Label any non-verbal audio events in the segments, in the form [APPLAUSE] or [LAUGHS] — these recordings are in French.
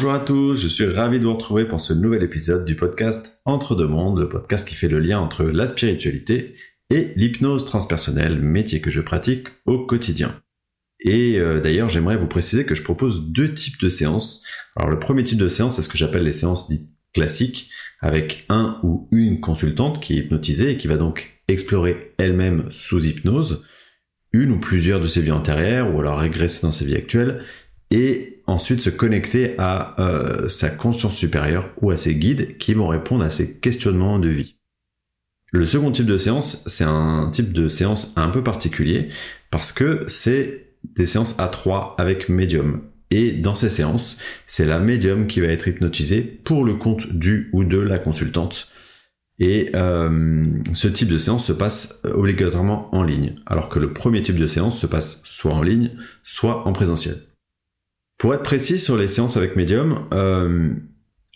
Bonjour à tous, je suis ravi de vous retrouver pour ce nouvel épisode du podcast Entre deux mondes, le podcast qui fait le lien entre la spiritualité et l'hypnose transpersonnelle, métier que je pratique au quotidien. Et euh, d'ailleurs, j'aimerais vous préciser que je propose deux types de séances. Alors le premier type de séance, c'est ce que j'appelle les séances dites classiques, avec un ou une consultante qui est hypnotisée et qui va donc explorer elle-même sous hypnose une ou plusieurs de ses vies antérieures, ou alors régresser dans ses vies actuelles, et ensuite se connecter à euh, sa conscience supérieure ou à ses guides qui vont répondre à ses questionnements de vie. Le second type de séance, c'est un type de séance un peu particulier parce que c'est des séances à trois avec médium. Et dans ces séances, c'est la médium qui va être hypnotisée pour le compte du ou de la consultante. Et euh, ce type de séance se passe obligatoirement en ligne, alors que le premier type de séance se passe soit en ligne, soit en présentiel. Pour être précis sur les séances avec médium, euh,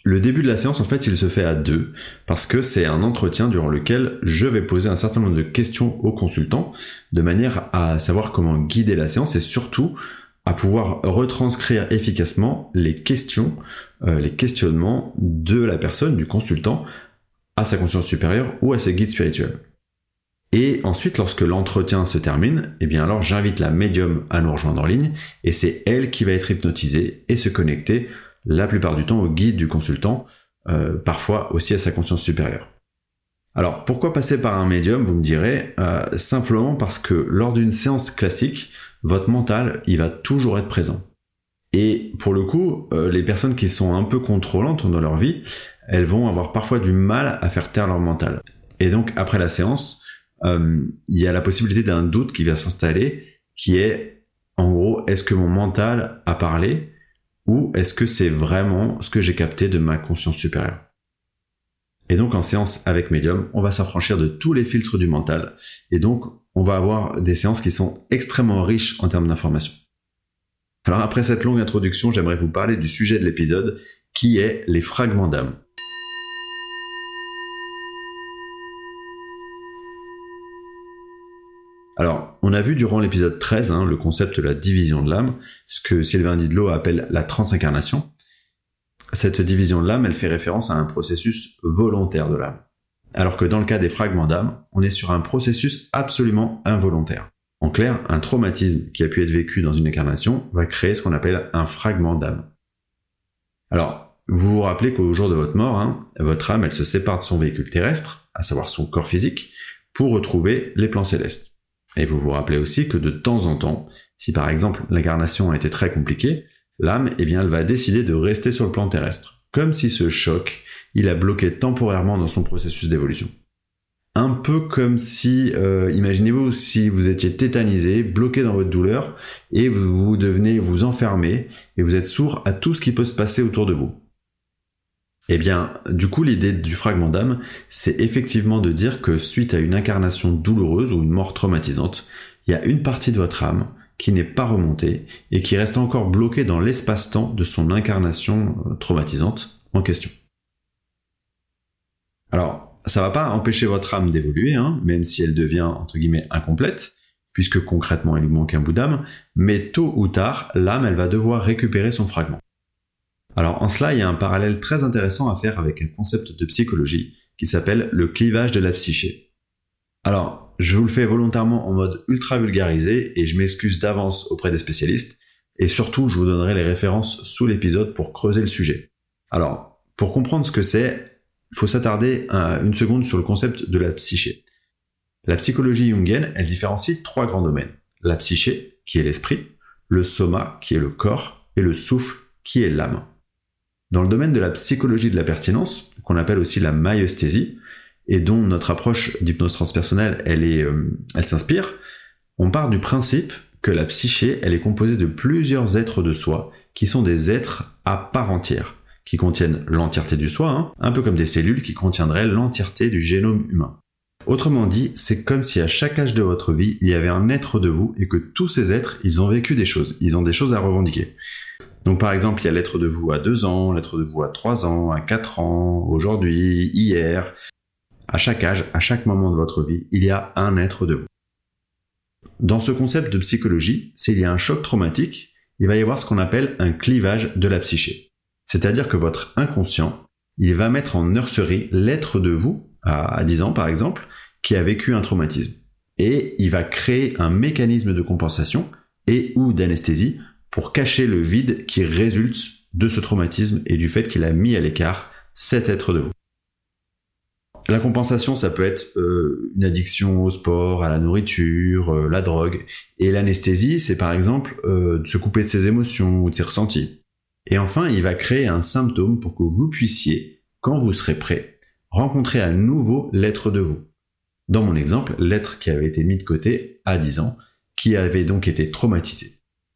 le début de la séance, en fait, il se fait à deux, parce que c'est un entretien durant lequel je vais poser un certain nombre de questions au consultant, de manière à savoir comment guider la séance et surtout à pouvoir retranscrire efficacement les questions, euh, les questionnements de la personne, du consultant, à sa conscience supérieure ou à ses guides spirituels. Et ensuite, lorsque l'entretien se termine, eh bien alors j'invite la médium à nous rejoindre en ligne et c'est elle qui va être hypnotisée et se connecter la plupart du temps au guide du consultant, euh, parfois aussi à sa conscience supérieure. Alors pourquoi passer par un médium, vous me direz, euh, simplement parce que lors d'une séance classique, votre mental, il va toujours être présent. Et pour le coup, euh, les personnes qui sont un peu contrôlantes dans leur vie, elles vont avoir parfois du mal à faire taire leur mental. Et donc après la séance, il y a la possibilité d'un doute qui va s'installer, qui est en gros, est-ce que mon mental a parlé ou est-ce que c'est vraiment ce que j'ai capté de ma conscience supérieure? Et donc en séance avec médium, on va s'affranchir de tous les filtres du mental et donc on va avoir des séances qui sont extrêmement riches en termes d'informations. Alors après cette longue introduction, j'aimerais vous parler du sujet de l'épisode qui est les fragments d'âme. Alors, on a vu durant l'épisode 13 hein, le concept de la division de l'âme, ce que Sylvain Didlot appelle la transincarnation. Cette division de l'âme, elle fait référence à un processus volontaire de l'âme. Alors que dans le cas des fragments d'âme, on est sur un processus absolument involontaire. En clair, un traumatisme qui a pu être vécu dans une incarnation va créer ce qu'on appelle un fragment d'âme. Alors, vous vous rappelez qu'au jour de votre mort, hein, votre âme, elle se sépare de son véhicule terrestre, à savoir son corps physique, pour retrouver les plans célestes. Et vous vous rappelez aussi que de temps en temps, si par exemple l'incarnation a été très compliquée, l'âme, eh bien, elle va décider de rester sur le plan terrestre, comme si ce choc, il a bloqué temporairement dans son processus d'évolution. Un peu comme si, euh, imaginez-vous, si vous étiez tétanisé, bloqué dans votre douleur, et vous, vous devenez vous enfermer, et vous êtes sourd à tout ce qui peut se passer autour de vous. Eh bien, du coup, l'idée du fragment d'âme, c'est effectivement de dire que suite à une incarnation douloureuse ou une mort traumatisante, il y a une partie de votre âme qui n'est pas remontée et qui reste encore bloquée dans l'espace-temps de son incarnation euh, traumatisante en question. Alors, ça va pas empêcher votre âme d'évoluer, hein, même si elle devient entre guillemets incomplète, puisque concrètement il lui manque un bout d'âme, mais tôt ou tard, l'âme elle va devoir récupérer son fragment. Alors en cela, il y a un parallèle très intéressant à faire avec un concept de psychologie qui s'appelle le clivage de la psyché. Alors, je vous le fais volontairement en mode ultra vulgarisé et je m'excuse d'avance auprès des spécialistes et surtout je vous donnerai les références sous l'épisode pour creuser le sujet. Alors, pour comprendre ce que c'est, il faut s'attarder une seconde sur le concept de la psyché. La psychologie jungienne, elle différencie trois grands domaines. La psyché, qui est l'esprit, le soma, qui est le corps, et le souffle, qui est l'âme. Dans le domaine de la psychologie de la pertinence, qu'on appelle aussi la myosthésie, et dont notre approche d'hypnose transpersonnelle, euh, elle s'inspire, on part du principe que la psyché, elle est composée de plusieurs êtres de soi, qui sont des êtres à part entière, qui contiennent l'entièreté du soi, hein, un peu comme des cellules qui contiendraient l'entièreté du génome humain. Autrement dit, c'est comme si à chaque âge de votre vie, il y avait un être de vous et que tous ces êtres, ils ont vécu des choses, ils ont des choses à revendiquer. Donc par exemple, il y a l'être de vous à 2 ans, l'être de vous à 3 ans, à 4 ans, aujourd'hui, hier. À chaque âge, à chaque moment de votre vie, il y a un être de vous. Dans ce concept de psychologie, s'il y a un choc traumatique, il va y avoir ce qu'on appelle un clivage de la psyché. C'est-à-dire que votre inconscient, il va mettre en nurserie l'être de vous, à 10 ans par exemple, qui a vécu un traumatisme. Et il va créer un mécanisme de compensation et ou d'anesthésie pour cacher le vide qui résulte de ce traumatisme et du fait qu'il a mis à l'écart cet être de vous. La compensation, ça peut être euh, une addiction au sport, à la nourriture, euh, la drogue. Et l'anesthésie, c'est par exemple euh, de se couper de ses émotions ou de ses ressentis. Et enfin, il va créer un symptôme pour que vous puissiez, quand vous serez prêt, rencontrer à nouveau l'être de vous. Dans mon exemple, l'être qui avait été mis de côté à 10 ans, qui avait donc été traumatisé.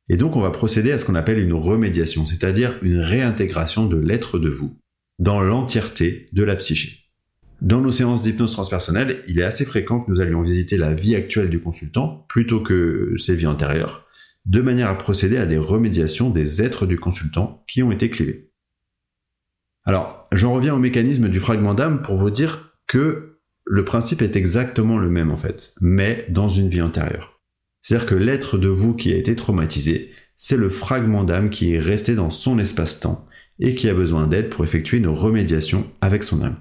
Et donc on va procéder à ce qu'on appelle une remédiation, c'est-à-dire une réintégration de l'être de vous dans l'entièreté de la psyché. Dans nos séances d'hypnose transpersonnelle, il est assez fréquent que nous allions visiter la vie actuelle du consultant plutôt que ses vies antérieures, de manière à procéder à des remédiations des êtres du consultant qui ont été clivés. Alors, j'en reviens au mécanisme du fragment d'âme pour vous dire que le principe est exactement le même en fait, mais dans une vie antérieure. C'est-à-dire que l'être de vous qui a été traumatisé, c'est le fragment d'âme qui est resté dans son espace-temps et qui a besoin d'aide pour effectuer une remédiation avec son âme.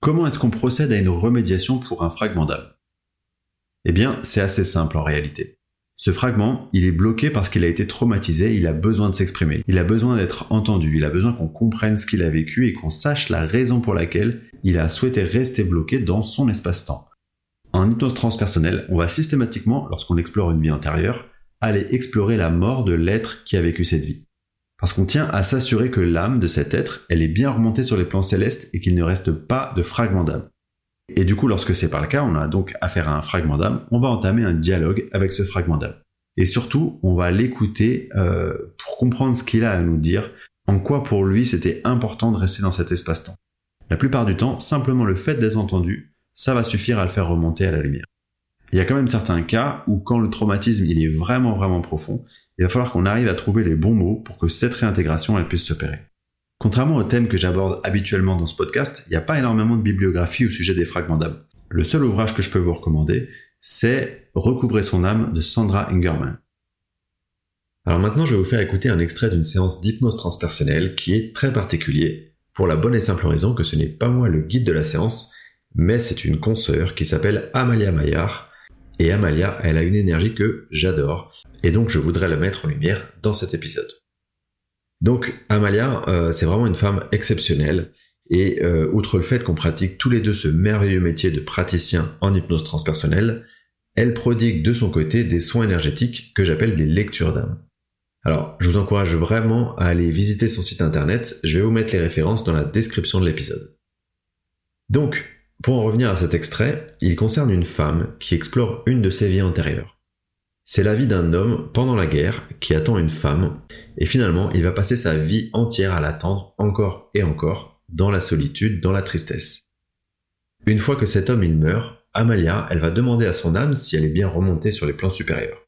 Comment est-ce qu'on procède à une remédiation pour un fragment d'âme? Eh bien, c'est assez simple en réalité. Ce fragment, il est bloqué parce qu'il a été traumatisé, il a besoin de s'exprimer, il a besoin d'être entendu, il a besoin qu'on comprenne ce qu'il a vécu et qu'on sache la raison pour laquelle il a souhaité rester bloqué dans son espace-temps. En hypnose transpersonnelle, on va systématiquement, lorsqu'on explore une vie antérieure, aller explorer la mort de l'être qui a vécu cette vie. Parce qu'on tient à s'assurer que l'âme de cet être, elle est bien remontée sur les plans célestes et qu'il ne reste pas de fragment d'âme. Et du coup, lorsque c'est pas le cas, on a donc affaire à un fragment d'âme, on va entamer un dialogue avec ce fragment d'âme. Et surtout, on va l'écouter euh, pour comprendre ce qu'il a à nous dire, en quoi pour lui c'était important de rester dans cet espace-temps. La plupart du temps, simplement le fait d'être entendu, ça va suffire à le faire remonter à la lumière. Il y a quand même certains cas où quand le traumatisme il est vraiment vraiment profond, il va falloir qu'on arrive à trouver les bons mots pour que cette réintégration elle puisse s'opérer. Contrairement au thème que j'aborde habituellement dans ce podcast, il n'y a pas énormément de bibliographie au sujet des fragments d'âme. Le seul ouvrage que je peux vous recommander, c'est Recouvrer son âme de Sandra Ingerman. Alors maintenant, je vais vous faire écouter un extrait d'une séance d'hypnose transpersonnelle qui est très particulier, pour la bonne et simple raison que ce n'est pas moi le guide de la séance, mais c'est une consoeur qui s'appelle Amalia Maillard, et Amalia, elle a une énergie que j'adore, et donc je voudrais la mettre en lumière dans cet épisode. Donc Amalia, euh, c'est vraiment une femme exceptionnelle, et euh, outre le fait qu'on pratique tous les deux ce merveilleux métier de praticien en hypnose transpersonnelle, elle prodigue de son côté des soins énergétiques que j'appelle des lectures d'âme. Alors, je vous encourage vraiment à aller visiter son site internet, je vais vous mettre les références dans la description de l'épisode. Donc, pour en revenir à cet extrait, il concerne une femme qui explore une de ses vies antérieures. C'est la vie d'un homme pendant la guerre qui attend une femme, et finalement il va passer sa vie entière à l'attendre encore et encore, dans la solitude, dans la tristesse. Une fois que cet homme il meurt, Amalia, elle va demander à son âme si elle est bien remontée sur les plans supérieurs.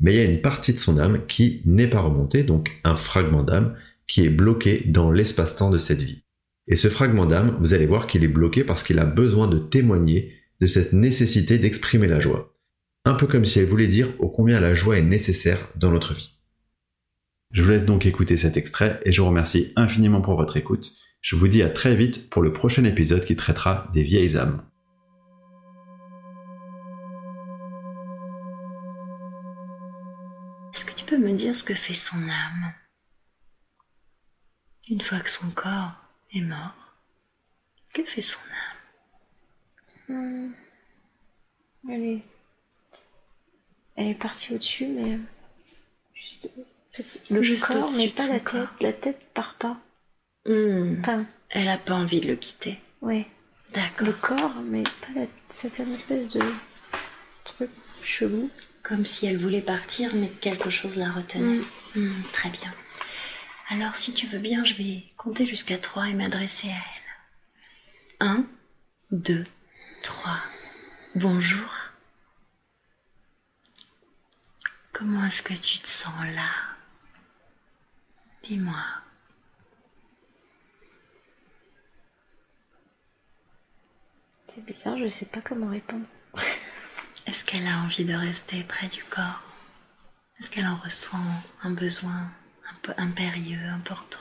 Mais il y a une partie de son âme qui n'est pas remontée, donc un fragment d'âme, qui est bloqué dans l'espace-temps de cette vie. Et ce fragment d'âme, vous allez voir qu'il est bloqué parce qu'il a besoin de témoigner de cette nécessité d'exprimer la joie. Un peu comme si elle voulait dire ô combien la joie est nécessaire dans notre vie. Je vous laisse donc écouter cet extrait et je vous remercie infiniment pour votre écoute. Je vous dis à très vite pour le prochain épisode qui traitera des vieilles âmes. Est-ce que tu peux me dire ce que fait son âme? Une fois que son corps est mort. Que fait son âme? Hmm. elle, est... elle est partie au-dessus, mais juste le juste corps, mais pas la tête. La tête part pas. Hmm. Elle a pas envie de le quitter. Oui. D'accord. Le corps, mais pas la... Ça fait une espèce de truc chelou. Comme si elle voulait partir, mais quelque chose la retenait. Hmm. très bien. Alors, si tu veux bien, je vais compter jusqu'à trois et m'adresser à elle. Un, deux, trois. Bonjour. Comment est-ce que tu te sens là? Dis-moi. C'est bizarre, je ne sais pas comment répondre. [LAUGHS] Est-ce qu'elle a envie de rester près du corps? Est-ce qu'elle en ressent un besoin? Un peu impérieux, important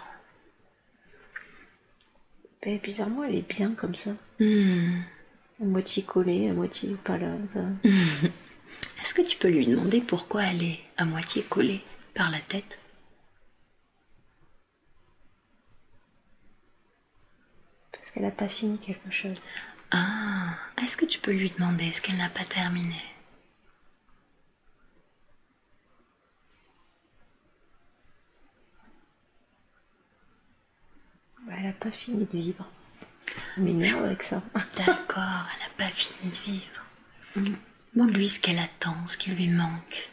Ben, bizarrement, elle est bien comme ça. Hmm. À moitié collée, à moitié pas là. [LAUGHS] Est-ce que tu peux lui demander pourquoi elle est à moitié collée par la tête? Parce qu'elle a pas fini quelque chose. Ah, est-ce que tu peux lui demander ce qu'elle n'a pas terminé? Elle a pas fini de vivre. Mais non, avec ça. [LAUGHS] D'accord, elle n'a pas fini de vivre. Demande-lui ce qu'elle attend, ce qui lui manque.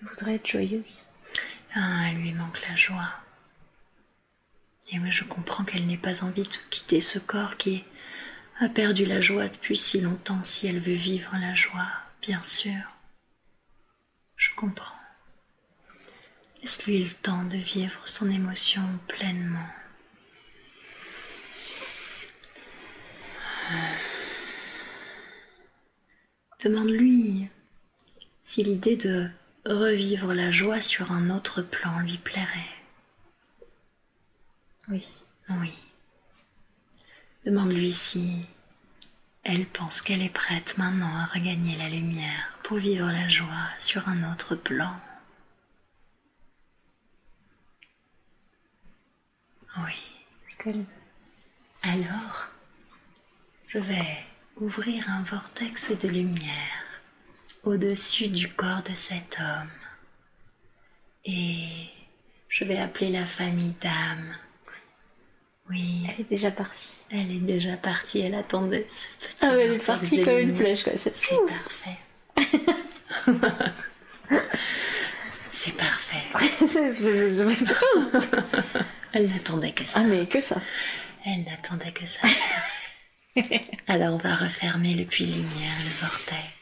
Elle voudrait être joyeuse. Ah, elle lui manque la joie. Et oui, je comprends qu'elle n'ait pas envie de quitter ce corps qui a perdu la joie depuis si longtemps si elle veut vivre la joie, bien sûr. Comprends. Laisse-lui le temps de vivre son émotion pleinement? Demande-lui si l'idée de revivre la joie sur un autre plan lui plairait. Oui. Oui. Demande-lui si elle pense qu'elle est prête maintenant à regagner la lumière pour vivre la joie sur un autre plan. Oui. Alors, je vais ouvrir un vortex de lumière au-dessus du corps de cet homme. Et je vais appeler la famille d'âme. Oui, elle est déjà partie. elle est déjà partie, elle attendait ce petit Ah elle est partie comme une flèche, quoi. C'est parfait. [LAUGHS] C'est parfait. [LAUGHS] Elle n'attendait que ça. ah, mais que ça. Elle n'attendait que ça. [LAUGHS] Alors on va refermer le puits lumière, le vortex.